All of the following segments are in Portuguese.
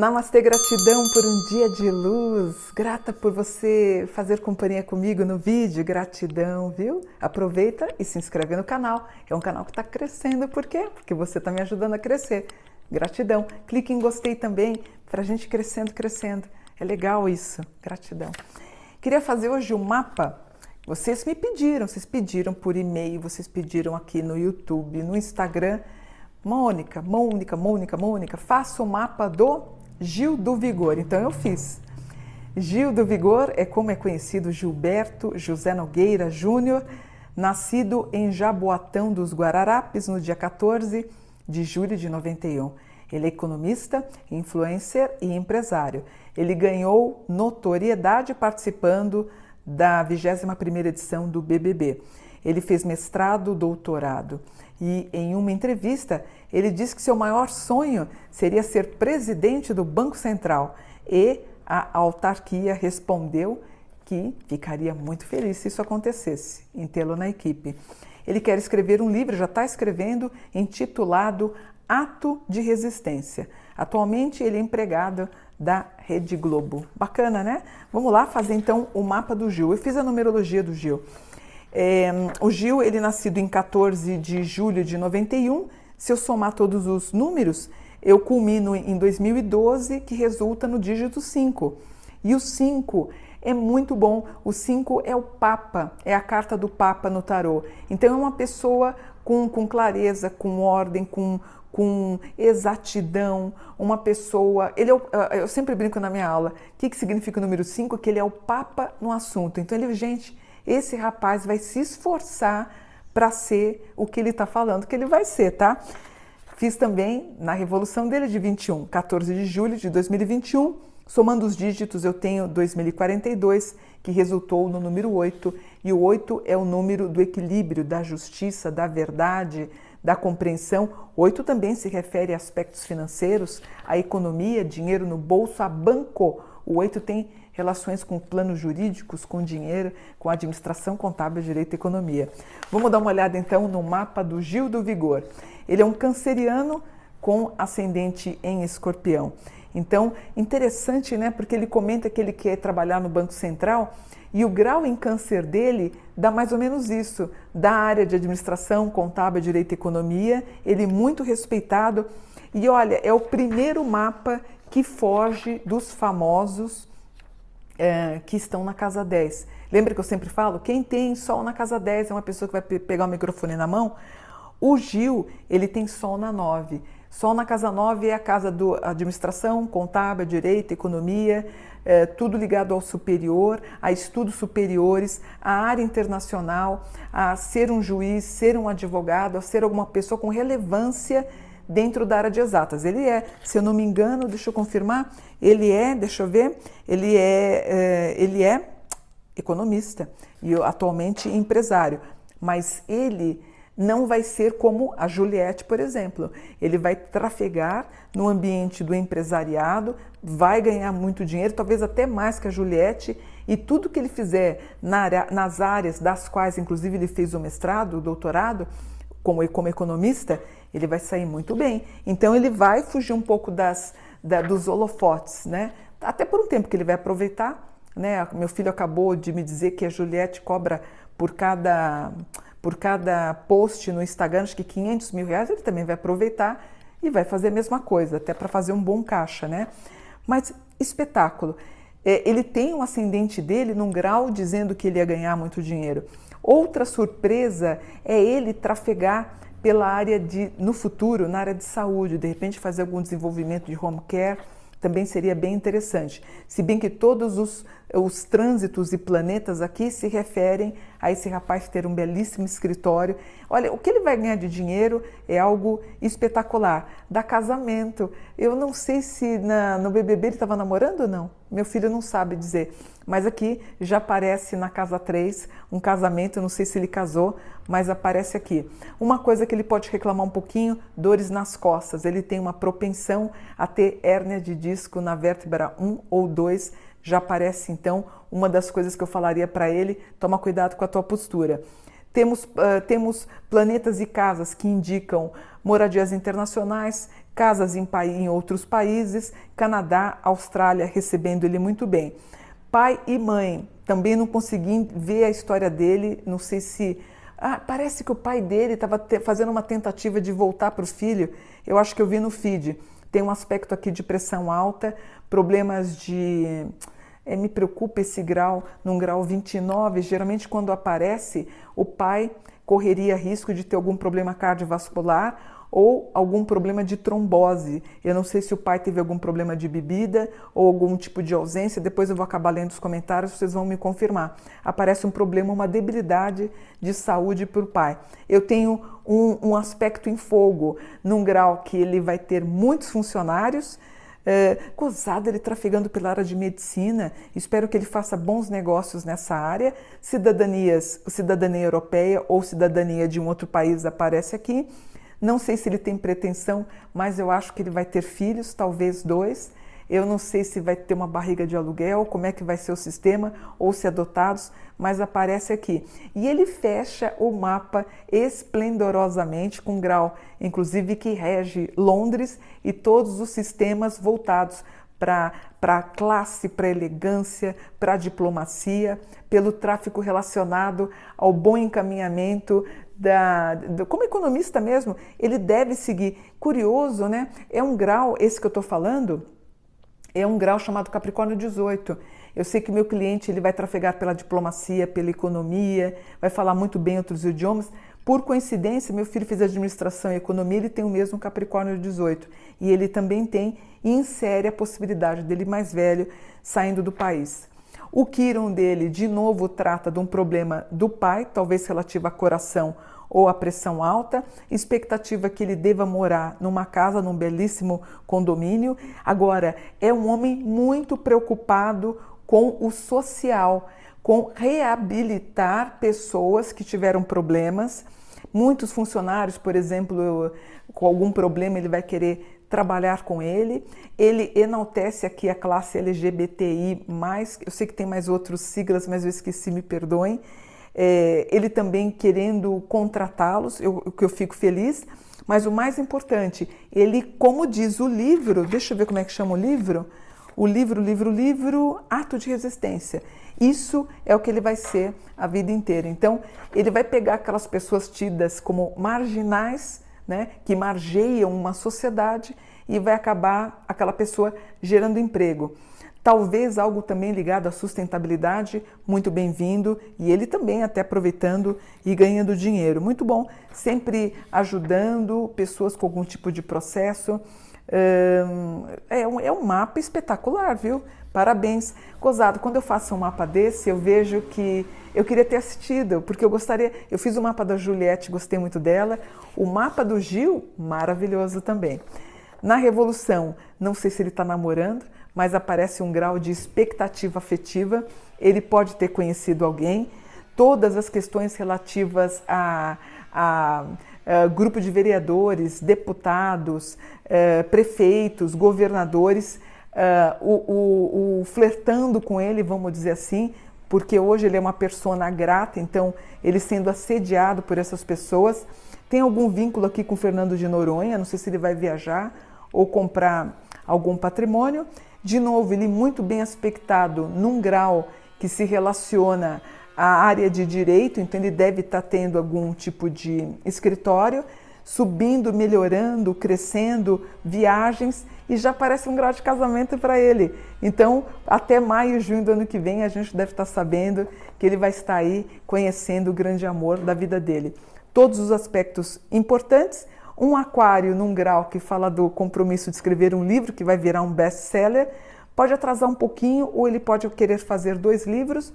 Namastê, gratidão por um dia de luz. Grata por você fazer companhia comigo no vídeo. Gratidão, viu? Aproveita e se inscreve no canal. É um canal que está crescendo. Por quê? Porque você está me ajudando a crescer. Gratidão. Clique em gostei também para a gente crescendo, crescendo. É legal isso. Gratidão. Queria fazer hoje um mapa. Vocês me pediram, vocês pediram por e-mail, vocês pediram aqui no YouTube, no Instagram. Mônica, Mônica, Mônica, Mônica, faça o mapa do Gil do Vigor. Então eu fiz. Gil do Vigor é como é conhecido Gilberto José Nogueira Júnior, nascido em Jaboatão dos Guararapes no dia 14 de julho de 91. Ele é economista, influencer e empresário. Ele ganhou notoriedade participando da 21ª edição do BBB. Ele fez mestrado, doutorado e em uma entrevista ele disse que seu maior sonho seria ser presidente do Banco Central e a autarquia respondeu que ficaria muito feliz se isso acontecesse, em tê-lo na equipe. Ele quer escrever um livro, já está escrevendo, intitulado Ato de Resistência. Atualmente ele é empregado da Rede Globo. Bacana, né? Vamos lá fazer então o mapa do Gil. Eu fiz a numerologia do Gil. É, o Gil, ele é nascido em 14 de julho de 91. Se eu somar todos os números, eu culmino em 2012, que resulta no dígito 5. E o 5 é muito bom. O 5 é o Papa, é a carta do Papa no tarô. Então é uma pessoa com, com clareza, com ordem, com, com exatidão, uma pessoa. Ele é o, eu sempre brinco na minha aula. O que, que significa o número 5? Que ele é o Papa no assunto. Então ele, gente esse rapaz vai se esforçar para ser o que ele está falando que ele vai ser, tá? Fiz também na revolução dele de 21, 14 de julho de 2021. Somando os dígitos, eu tenho 2042, que resultou no número 8, e o 8 é o número do equilíbrio, da justiça, da verdade, da compreensão. 8 também se refere a aspectos financeiros, a economia, dinheiro no bolso, a banco. O 8 tem relações com planos jurídicos, com dinheiro, com administração contábil, direito e economia. Vamos dar uma olhada então no mapa do Gil do Vigor. Ele é um canceriano com ascendente em escorpião. Então, interessante, né? Porque ele comenta que ele quer trabalhar no Banco Central e o grau em câncer dele dá mais ou menos isso, da área de administração, contábil, direito e economia. Ele é muito respeitado. E olha, é o primeiro mapa que foge dos famosos é, que estão na casa 10. Lembra que eu sempre falo? Quem tem sol na casa 10 é uma pessoa que vai pegar o microfone na mão. O Gil, ele tem sol na 9. Sol na casa 9 é a casa do administração, contábil, direito, economia, é, tudo ligado ao superior, a estudos superiores, a área internacional, a ser um juiz, ser um advogado, a ser alguma pessoa com relevância dentro da área de exatas. Ele é, se eu não me engano, deixa eu confirmar, ele é, deixa eu ver, ele é, é ele é economista e atualmente empresário, mas ele não vai ser como a Juliette, por exemplo. Ele vai trafegar no ambiente do empresariado, vai ganhar muito dinheiro, talvez até mais que a Juliette, e tudo que ele fizer nas áreas das quais, inclusive, ele fez o mestrado, o doutorado, como, como economista, ele vai sair muito bem. Então ele vai fugir um pouco das, da, dos holofotes, né? Até por um tempo que ele vai aproveitar. Né? Meu filho acabou de me dizer que a Juliette cobra por cada, por cada post no Instagram, acho que 500 mil reais, ele também vai aproveitar e vai fazer a mesma coisa, até para fazer um bom caixa, né? Mas espetáculo. É, ele tem um ascendente dele num grau dizendo que ele ia ganhar muito dinheiro. Outra surpresa é ele trafegar pela área de, no futuro, na área de saúde, de repente fazer algum desenvolvimento de home care, também seria bem interessante. Se bem que todos os, os trânsitos e planetas aqui se referem a esse rapaz ter um belíssimo escritório. Olha, o que ele vai ganhar de dinheiro é algo espetacular. Da casamento. Eu não sei se na, no BBB ele estava namorando ou não. Meu filho não sabe dizer. Mas aqui já aparece na casa 3 um casamento, não sei se ele casou, mas aparece aqui. Uma coisa que ele pode reclamar um pouquinho, dores nas costas. Ele tem uma propensão a ter hérnia de disco na vértebra 1 ou 2 já aparece então uma das coisas que eu falaria para ele: toma cuidado com a tua postura. Temos, uh, temos planetas e casas que indicam moradias internacionais, casas em, em outros países, Canadá, Austrália recebendo ele muito bem. Pai e mãe, também não consegui ver a história dele, não sei se. Ah, parece que o pai dele estava fazendo uma tentativa de voltar para o filho. Eu acho que eu vi no feed. Tem um aspecto aqui de pressão alta, problemas de. É, me preocupa esse grau, num grau 29. Geralmente, quando aparece, o pai correria risco de ter algum problema cardiovascular ou algum problema de trombose. Eu não sei se o pai teve algum problema de bebida ou algum tipo de ausência, depois eu vou acabar lendo os comentários, vocês vão me confirmar. Aparece um problema, uma debilidade de saúde para o pai. Eu tenho um, um aspecto em fogo, num grau que ele vai ter muitos funcionários. É, gozado ele trafegando pela área de medicina. Espero que ele faça bons negócios nessa área. Cidadanias, cidadania europeia ou cidadania de um outro país aparece aqui. Não sei se ele tem pretensão, mas eu acho que ele vai ter filhos, talvez dois. Eu não sei se vai ter uma barriga de aluguel, como é que vai ser o sistema, ou se adotados, mas aparece aqui. E ele fecha o mapa esplendorosamente, com grau, inclusive, que rege Londres e todos os sistemas voltados para classe, para elegância, para diplomacia, pelo tráfico relacionado ao bom encaminhamento da, da, como economista mesmo, ele deve seguir. Curioso, né? É um grau, esse que eu estou falando, é um grau chamado Capricórnio 18. Eu sei que meu cliente ele vai trafegar pela diplomacia, pela economia, vai falar muito bem outros idiomas. Por coincidência, meu filho fez administração e economia, ele tem o mesmo Capricórnio 18. E ele também tem e insere a possibilidade dele mais velho saindo do país. O Kiron dele, de novo, trata de um problema do pai, talvez relativo a coração ou a pressão alta, expectativa que ele deva morar numa casa, num belíssimo condomínio. Agora, é um homem muito preocupado com o social, com reabilitar pessoas que tiveram problemas. Muitos funcionários, por exemplo, com algum problema, ele vai querer trabalhar com ele. Ele enaltece aqui a classe LGBTI, eu sei que tem mais outros siglas, mas eu esqueci, me perdoem. É, ele também querendo contratá-los, o que eu fico feliz. Mas o mais importante, ele, como diz o livro, deixa eu ver como é que chama o livro. O livro, livro, livro, ato de resistência. Isso é o que ele vai ser a vida inteira. Então, ele vai pegar aquelas pessoas tidas como marginais né, que margeiam uma sociedade e vai acabar aquela pessoa gerando emprego. Talvez algo também ligado à sustentabilidade, muito bem-vindo, e ele também até aproveitando e ganhando dinheiro. Muito bom, sempre ajudando pessoas com algum tipo de processo. É um, é um mapa espetacular, viu? Parabéns. Cosado, quando eu faço um mapa desse, eu vejo que eu queria ter assistido, porque eu gostaria. Eu fiz o mapa da Juliette, gostei muito dela. O mapa do Gil, maravilhoso também. Na Revolução, não sei se ele está namorando, mas aparece um grau de expectativa afetiva. Ele pode ter conhecido alguém. Todas as questões relativas a, a, a grupo de vereadores, deputados, eh, prefeitos, governadores, uh, o, o, o flertando com ele, vamos dizer assim, porque hoje ele é uma persona grata, então ele sendo assediado por essas pessoas. Tem algum vínculo aqui com Fernando de Noronha, não sei se ele vai viajar ou comprar algum patrimônio. De novo, ele muito bem aspectado num grau que se relaciona à área de direito, então ele deve estar tendo algum tipo de escritório, subindo, melhorando, crescendo, viagens e já parece um grau de casamento para ele. Então, até maio, junho do ano que vem, a gente deve estar sabendo que ele vai estar aí conhecendo o grande amor da vida dele. Todos os aspectos importantes. Um aquário num grau que fala do compromisso de escrever um livro que vai virar um best-seller. Pode atrasar um pouquinho ou ele pode querer fazer dois livros.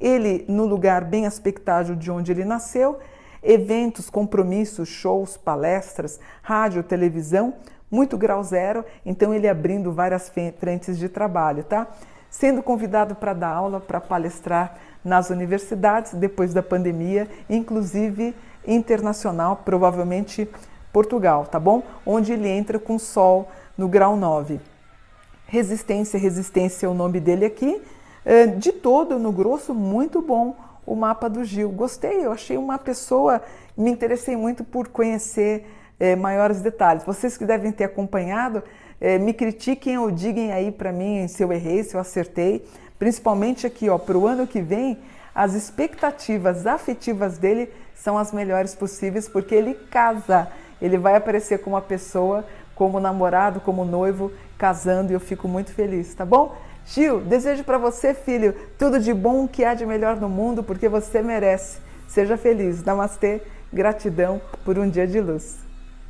Ele no lugar bem aspectado de onde ele nasceu. Eventos, compromissos, shows, palestras, rádio, televisão muito grau zero, então ele abrindo várias frentes de trabalho, tá? Sendo convidado para dar aula, para palestrar nas universidades depois da pandemia, inclusive internacional, provavelmente Portugal, tá bom? Onde ele entra com Sol no grau 9. Resistência, Resistência é o nome dele aqui. É, de todo, no grosso, muito bom o mapa do Gil. Gostei, eu achei uma pessoa, me interessei muito por conhecer é, maiores detalhes. Vocês que devem ter acompanhado, é, me critiquem ou digam aí para mim se eu errei, se eu acertei. Principalmente aqui, ó, para o ano que vem, as expectativas afetivas dele são as melhores possíveis, porque ele casa, ele vai aparecer como uma pessoa, como namorado, como noivo, casando, e eu fico muito feliz, tá bom? Gil, desejo para você, filho, tudo de bom que há de melhor no mundo, porque você merece. Seja feliz. Namastê, gratidão por um dia de luz.